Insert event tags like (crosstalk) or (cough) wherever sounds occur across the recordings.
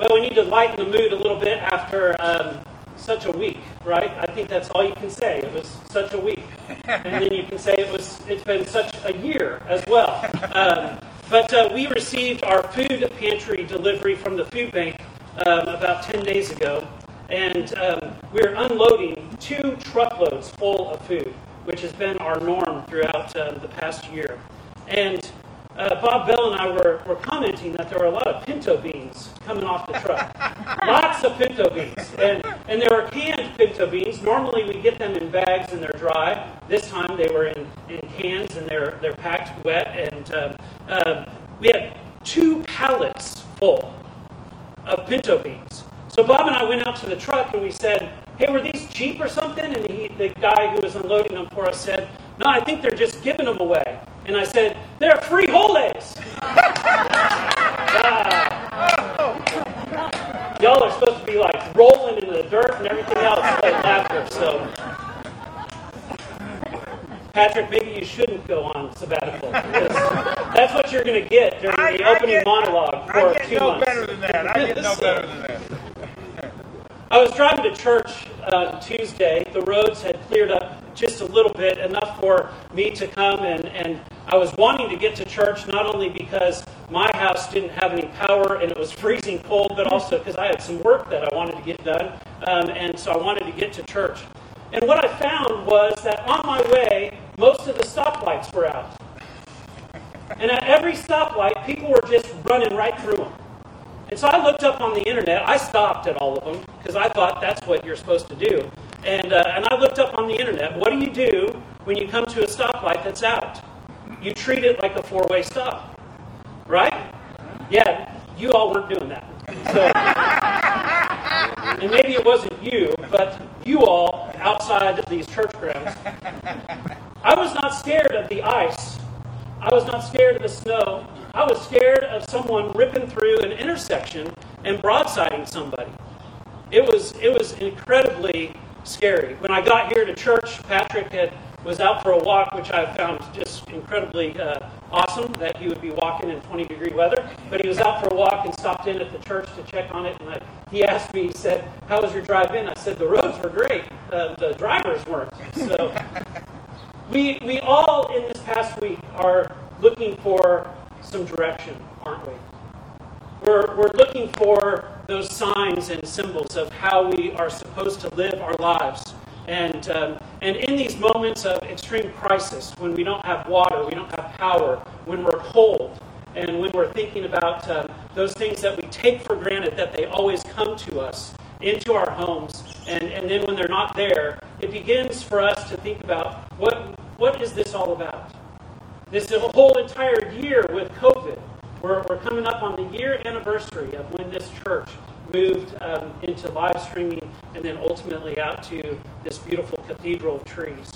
Well, we need to lighten the mood a little bit after um, such a week, right? I think that's all you can say. It was such a week, and then you can say it was. It's been such a year as well. Um, but uh, we received our food pantry delivery from the food bank um, about ten days ago, and um, we're unloading two truckloads full of food, which has been our norm throughout uh, the past year. And uh, Bob Bell and I were, were commenting that there were a lot of pinto beans coming off the truck. (laughs) Lots of pinto beans. And, and there were canned pinto beans. Normally we get them in bags and they're dry. This time they were in, in cans and they're, they're packed wet. And um, uh, we had two pallets full of pinto beans. So Bob and I went out to the truck and we said, hey, were these cheap or something? And he, the guy who was unloading them for us said, no, I think they're just giving them away. And I said, they're frijoles. ah. Y'all are supposed to be like rolling in the dirt and everything else like laughter. So, Patrick, maybe you shouldn't go on sabbatical. That's what you're going to get during the I, opening get, monologue for I get two no months. better than that. I get no better than that. (laughs) I was driving to church uh, Tuesday. The roads had cleared up just a little bit, enough for me to come and, and I was wanting to get to church not only because my house didn't have any power and it was (laughs) freezing cold, but also because I had some work that I wanted to get done. Um, and so I wanted to get to church. And what I found was that on my way, most of the stoplights were out. And at every stoplight, people were just running right through them. And so I looked up on the internet. I stopped at all of them because I thought that's what you're supposed to do. And, uh, and I looked up on the internet. What do you do when you come to a stoplight that's out? You treat it like a four way stop. Right? Yeah, you all weren't doing that. So, and maybe it wasn't you, but you all outside of these church grounds. I was not scared of the ice. I was not scared of the snow. I was scared of someone ripping through an intersection and broadsiding somebody. It was it was incredibly scary. When I got here to church, Patrick had was out for a walk, which I found just incredibly uh, awesome that he would be walking in 20 degree weather. But he was out for a walk and stopped in at the church to check on it. And I, he asked me, he said, How was your drive in? I said, The roads were great. Uh, the drivers weren't. So (laughs) we, we all in this past week are looking for some direction, aren't we? We're, we're looking for those signs and symbols of how we are supposed to live our lives. And, um, and in these moments of extreme crisis, when we don't have water, we don't have power, when we're cold, and when we're thinking about um, those things that we take for granted that they always come to us into our homes, and, and then when they're not there, it begins for us to think about what, what is this all about? This whole entire year with COVID, we're, we're coming up on the year anniversary of when this church moved um, into live streaming and then ultimately out to this beautiful cathedral of trees.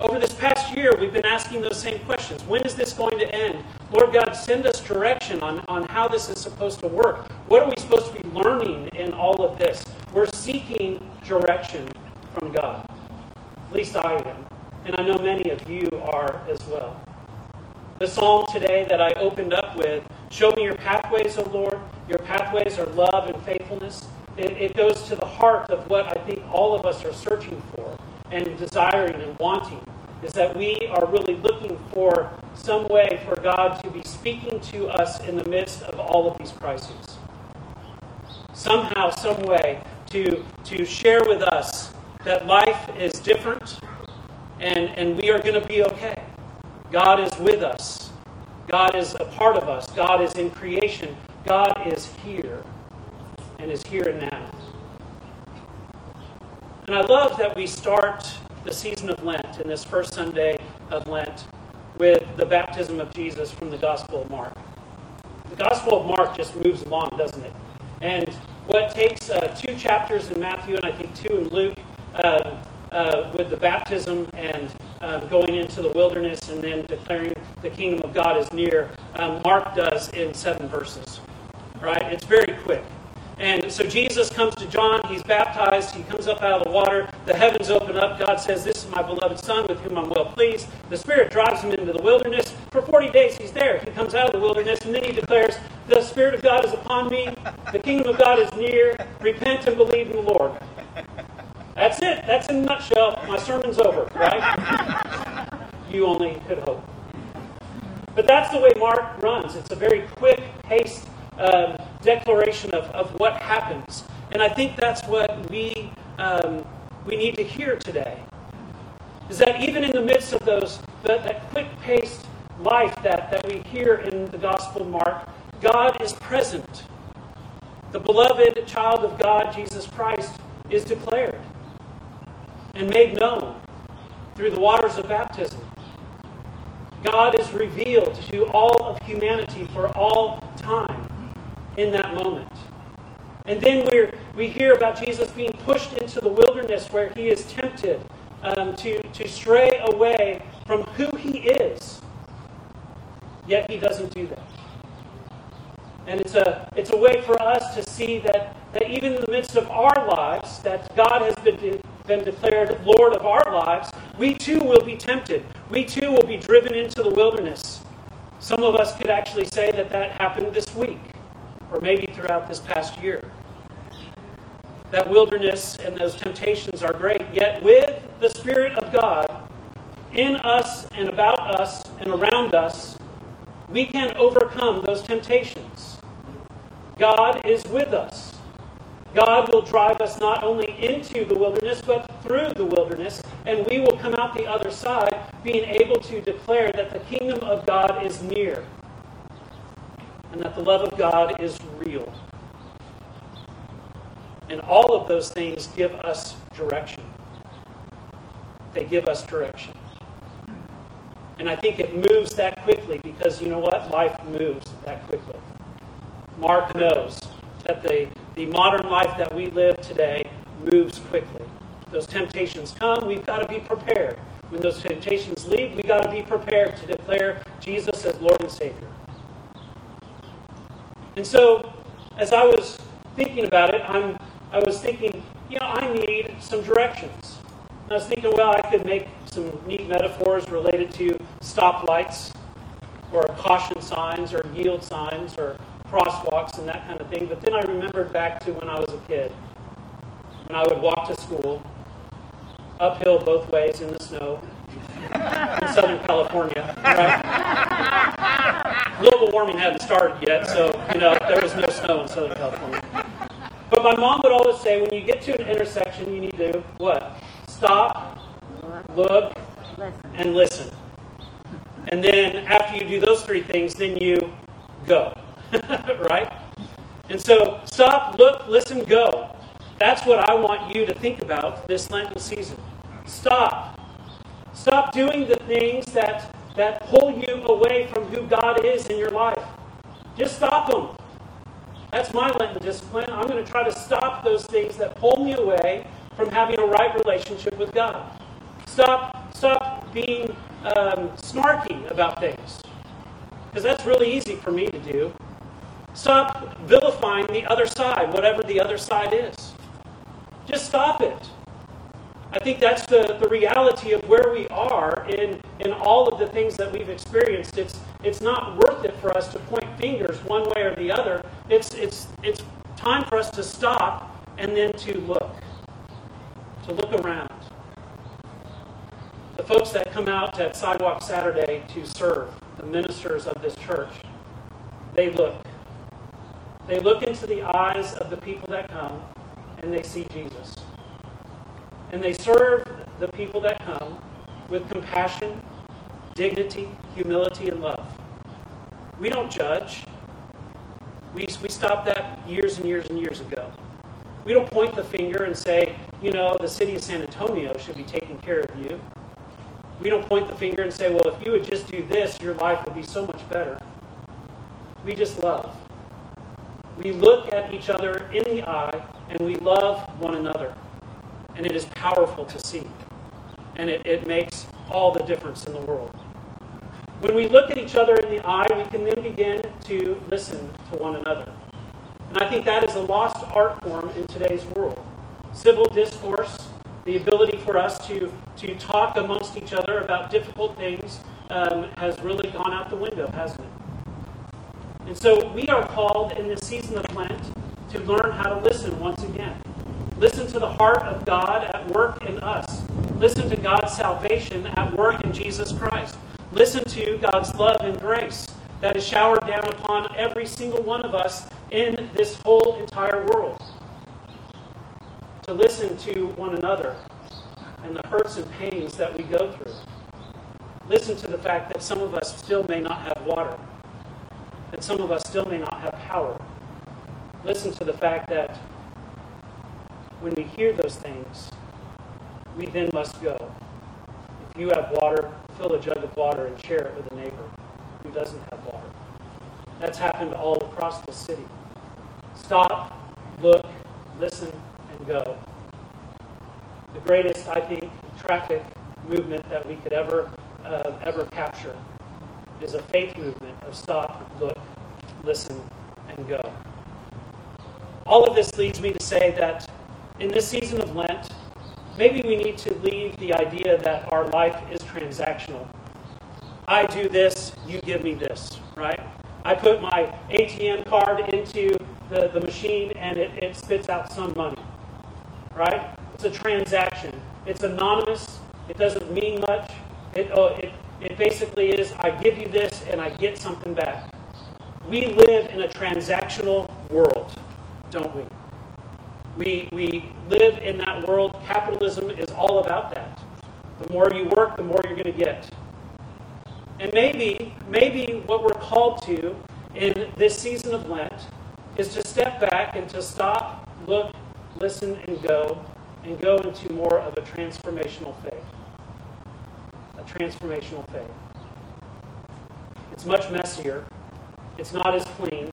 Over this past year, we've been asking those same questions. When is this going to end? Lord God, send us direction on, on how this is supposed to work. What are we supposed to be learning in all of this? We're seeking direction from God. At least I am. And I know many of you are as well. The psalm today that I opened up with, Show me your pathways, O Lord. Your pathways are love and faithfulness. It, it goes to the heart of what I think all of us are searching for and desiring and wanting is that we are really looking for some way for God to be speaking to us in the midst of all of these crises. Somehow, some way to, to share with us that life is different and, and we are going to be okay. God is with us. God is a part of us. God is in creation. God is here and is here and now. And I love that we start the season of Lent in this first Sunday of Lent with the baptism of Jesus from the Gospel of Mark. The Gospel of Mark just moves along, doesn't it? And what takes uh, two chapters in Matthew and I think two in Luke uh, uh, with the baptism and going into the wilderness and then declaring the kingdom of God is near, um, Mark does in seven verses. Right? It's very quick. And so Jesus comes to John, he's baptized, he comes up out of the water, the heavens open up, God says, This is my beloved Son with whom I'm well pleased. The Spirit drives him into the wilderness. For 40 days he's there. He comes out of the wilderness, and then he declares, The Spirit of God is upon me. The kingdom of God is near. Repent and believe in the Lord. That's it. That's in a nutshell. My sermon's over, right? you only could hope. But that's the way Mark runs. It's a very quick paced um, declaration of, of what happens. And I think that's what we, um, we need to hear today. Is that even in the midst of those that, that quick paced life that, that we hear in the Gospel of Mark, God is present. The beloved child of God, Jesus Christ, is declared and made known through the waters of baptism. God is revealed to all of humanity for all time in that moment. And then we we hear about Jesus being pushed into the wilderness where he is tempted um, to, to stray away from who he is. Yet he doesn't do that. And it's a, it's a way for us to see that, that even in the midst of our lives, that God has been, been declared Lord of our lives, we too will be tempted. We too will be driven into the wilderness. Some of us could actually say that that happened this week, or maybe throughout this past year. That wilderness and those temptations are great, yet with the Spirit of God in us and about us and around us, we can overcome those temptations. God is with us. God will drive us not only into the wilderness, but through the wilderness, and we will come out the other side being able to declare that the kingdom of God is near and that the love of God is real. And all of those things give us direction. They give us direction. And I think it moves that quickly because you know what? Life moves that quickly. Mark knows that the, the modern life that we live today moves quickly. Those temptations come, we've got to be prepared. When those temptations leave, we've got to be prepared to declare Jesus as Lord and Savior. And so, as I was thinking about it, I'm, I was thinking, you know, I need some directions. And I was thinking, well, I could make some neat metaphors related to stoplights or caution signs or yield signs or crosswalks and that kind of thing. But then I remembered back to when I was a kid, when I would walk to school, uphill both ways in the snow in Southern California, right? Global warming hadn't started yet, so you know there was no snow in Southern California. But my mom would always say, when you get to an intersection, you need to what? Stop, look, and listen. And then after you do those three things, then you go. (laughs) right? And so stop, look, listen, go. That's what I want you to think about this Lenten season. Stop. Stop doing the things that, that pull you away from who God is in your life. Just stop them. That's my Lenten discipline. I'm going to try to stop those things that pull me away from having a right relationship with God. Stop, stop being um, snarky about things. Because that's really easy for me to do. Stop vilifying the other side, whatever the other side is. Just stop it. I think that's the, the reality of where we are in, in all of the things that we've experienced. It's, it's not worth it for us to point fingers one way or the other. It's, it's, it's time for us to stop and then to look, to look around. The folks that come out at Sidewalk Saturday to serve, the ministers of this church, they look. They look into the eyes of the people that come and they see Jesus. And they serve the people that come with compassion, dignity, humility, and love. We don't judge. We, we stopped that years and years and years ago. We don't point the finger and say, you know, the city of San Antonio should be taking care of you. We don't point the finger and say, well, if you would just do this, your life would be so much better. We just love. We look at each other in the eye and we love one another. And it is powerful to see. And it, it makes all the difference in the world. When we look at each other in the eye, we can then begin to listen to one another. And I think that is a lost art form in today's world. Civil discourse, the ability for us to, to talk amongst each other about difficult things, um, has really gone out the window, hasn't it? And so we are called in this season of Lent to learn how to listen once again. Listen to the heart of God at work in us. Listen to God's salvation at work in Jesus Christ. Listen to God's love and grace that is showered down upon every single one of us in this whole entire world. To listen to one another and the hurts and pains that we go through. Listen to the fact that some of us still may not have water, that some of us still may not have power. Listen to the fact that when we hear those things, we then must go. If you have water, fill a jug of water and share it with a neighbor who doesn't have water. That's happened all across the city. Stop, look, listen, and go. The greatest, I think, traffic movement that we could ever uh, ever capture is a faith movement of stop, look, listen, and go. All of this leads me to say that in this season of Lent, maybe we need to leave the idea that our life is transactional. I do this, you give me this, right? I put my ATM card into the, the machine and it, it spits out some money, right? It's a transaction. It's anonymous. It doesn't mean much. It, oh, it, it basically is I give you this and I get something back. We live in a transactional world, don't we? We, we live in that world. Capitalism is all about that. The more you work, the more you're going to get. And maybe, maybe what we're called to in this season of Lent is to step back and to stop, look, listen, and go, and go into more of a transformational faith. A transformational faith. It's much messier. It's not as clean.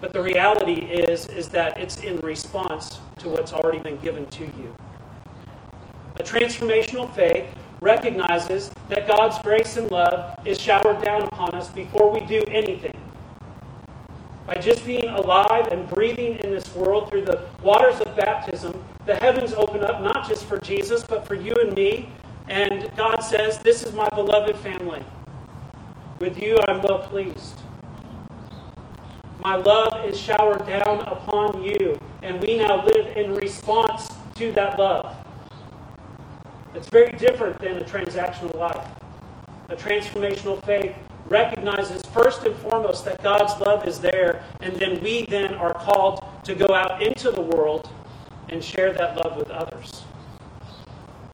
But the reality is, is that it's in response to what's already been given to you. A transformational faith recognizes that God's grace and love is showered down upon us before we do anything. By just being alive and breathing in this world through the waters of baptism, the heavens open up not just for Jesus, but for you and me. And God says, This is my beloved family. With you I'm well pleased. My love is showered down upon you, and we now live in response to that love. It's very different than a transactional life. A transformational faith recognizes first and foremost that God's love is there, and then we then are called to go out into the world and share that love with others.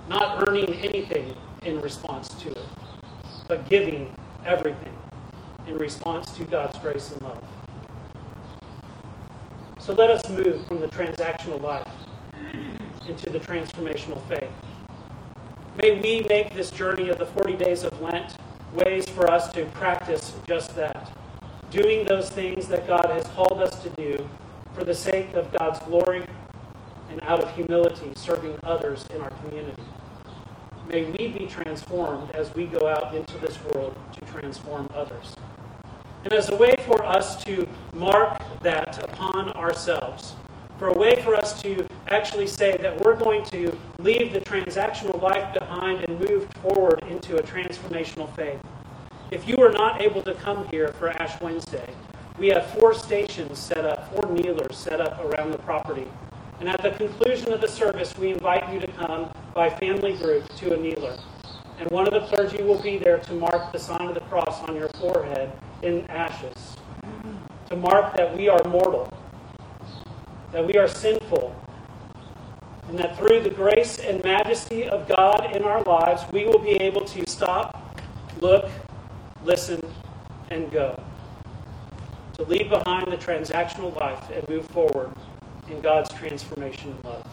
Not earning anything in response to it, but giving everything in response to God's grace and love. So let us move from the transactional life into the transformational faith. May we make this journey of the 40 days of Lent ways for us to practice just that. Doing those things that God has called us to do for the sake of God's glory and out of humility, serving others in our community. May we be transformed as we go out into this world to transform others. And as a way for us to mark that upon ourselves, for a way for us to actually say that we're going to leave the transactional life behind and move forward into a transformational faith. If you are not able to come here for Ash Wednesday, we have four stations set up, four kneelers set up around the property. And at the conclusion of the service, we invite you to come by family group to a kneeler. And one of the clergy will be there to mark the sign of the cross on your forehead in ashes, to mark that we are mortal, that we are sinful, and that through the grace and majesty of God in our lives, we will be able to stop, look, listen, and go. To leave behind the transactional life and move forward in God's transformation and love.